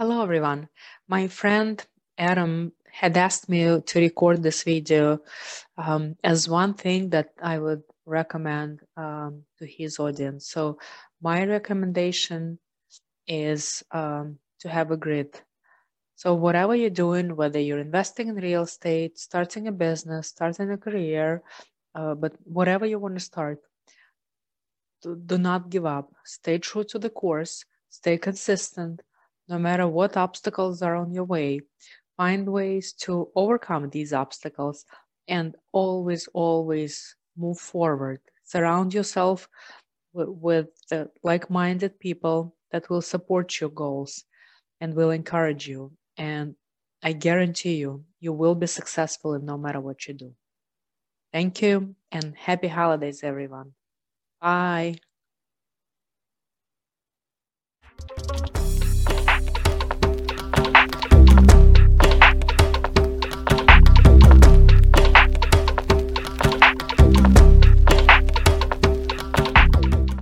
everyone. My friend Adam had asked me to record this video um, as one thing that I would recommend um, to his audience. So, my recommendation is um, to have a grid. So, whatever you're doing, whether you're investing in real estate, starting a business, starting a career, uh, but whatever you want to start, do, do not give up. Stay true to the course, stay consistent, no matter what obstacles are on your way. Find ways to overcome these obstacles and always, always move forward. Surround yourself with, with like minded people that will support your goals and will encourage you. And I guarantee you, you will be successful in no matter what you do. Thank you and happy holidays, everyone. Bye.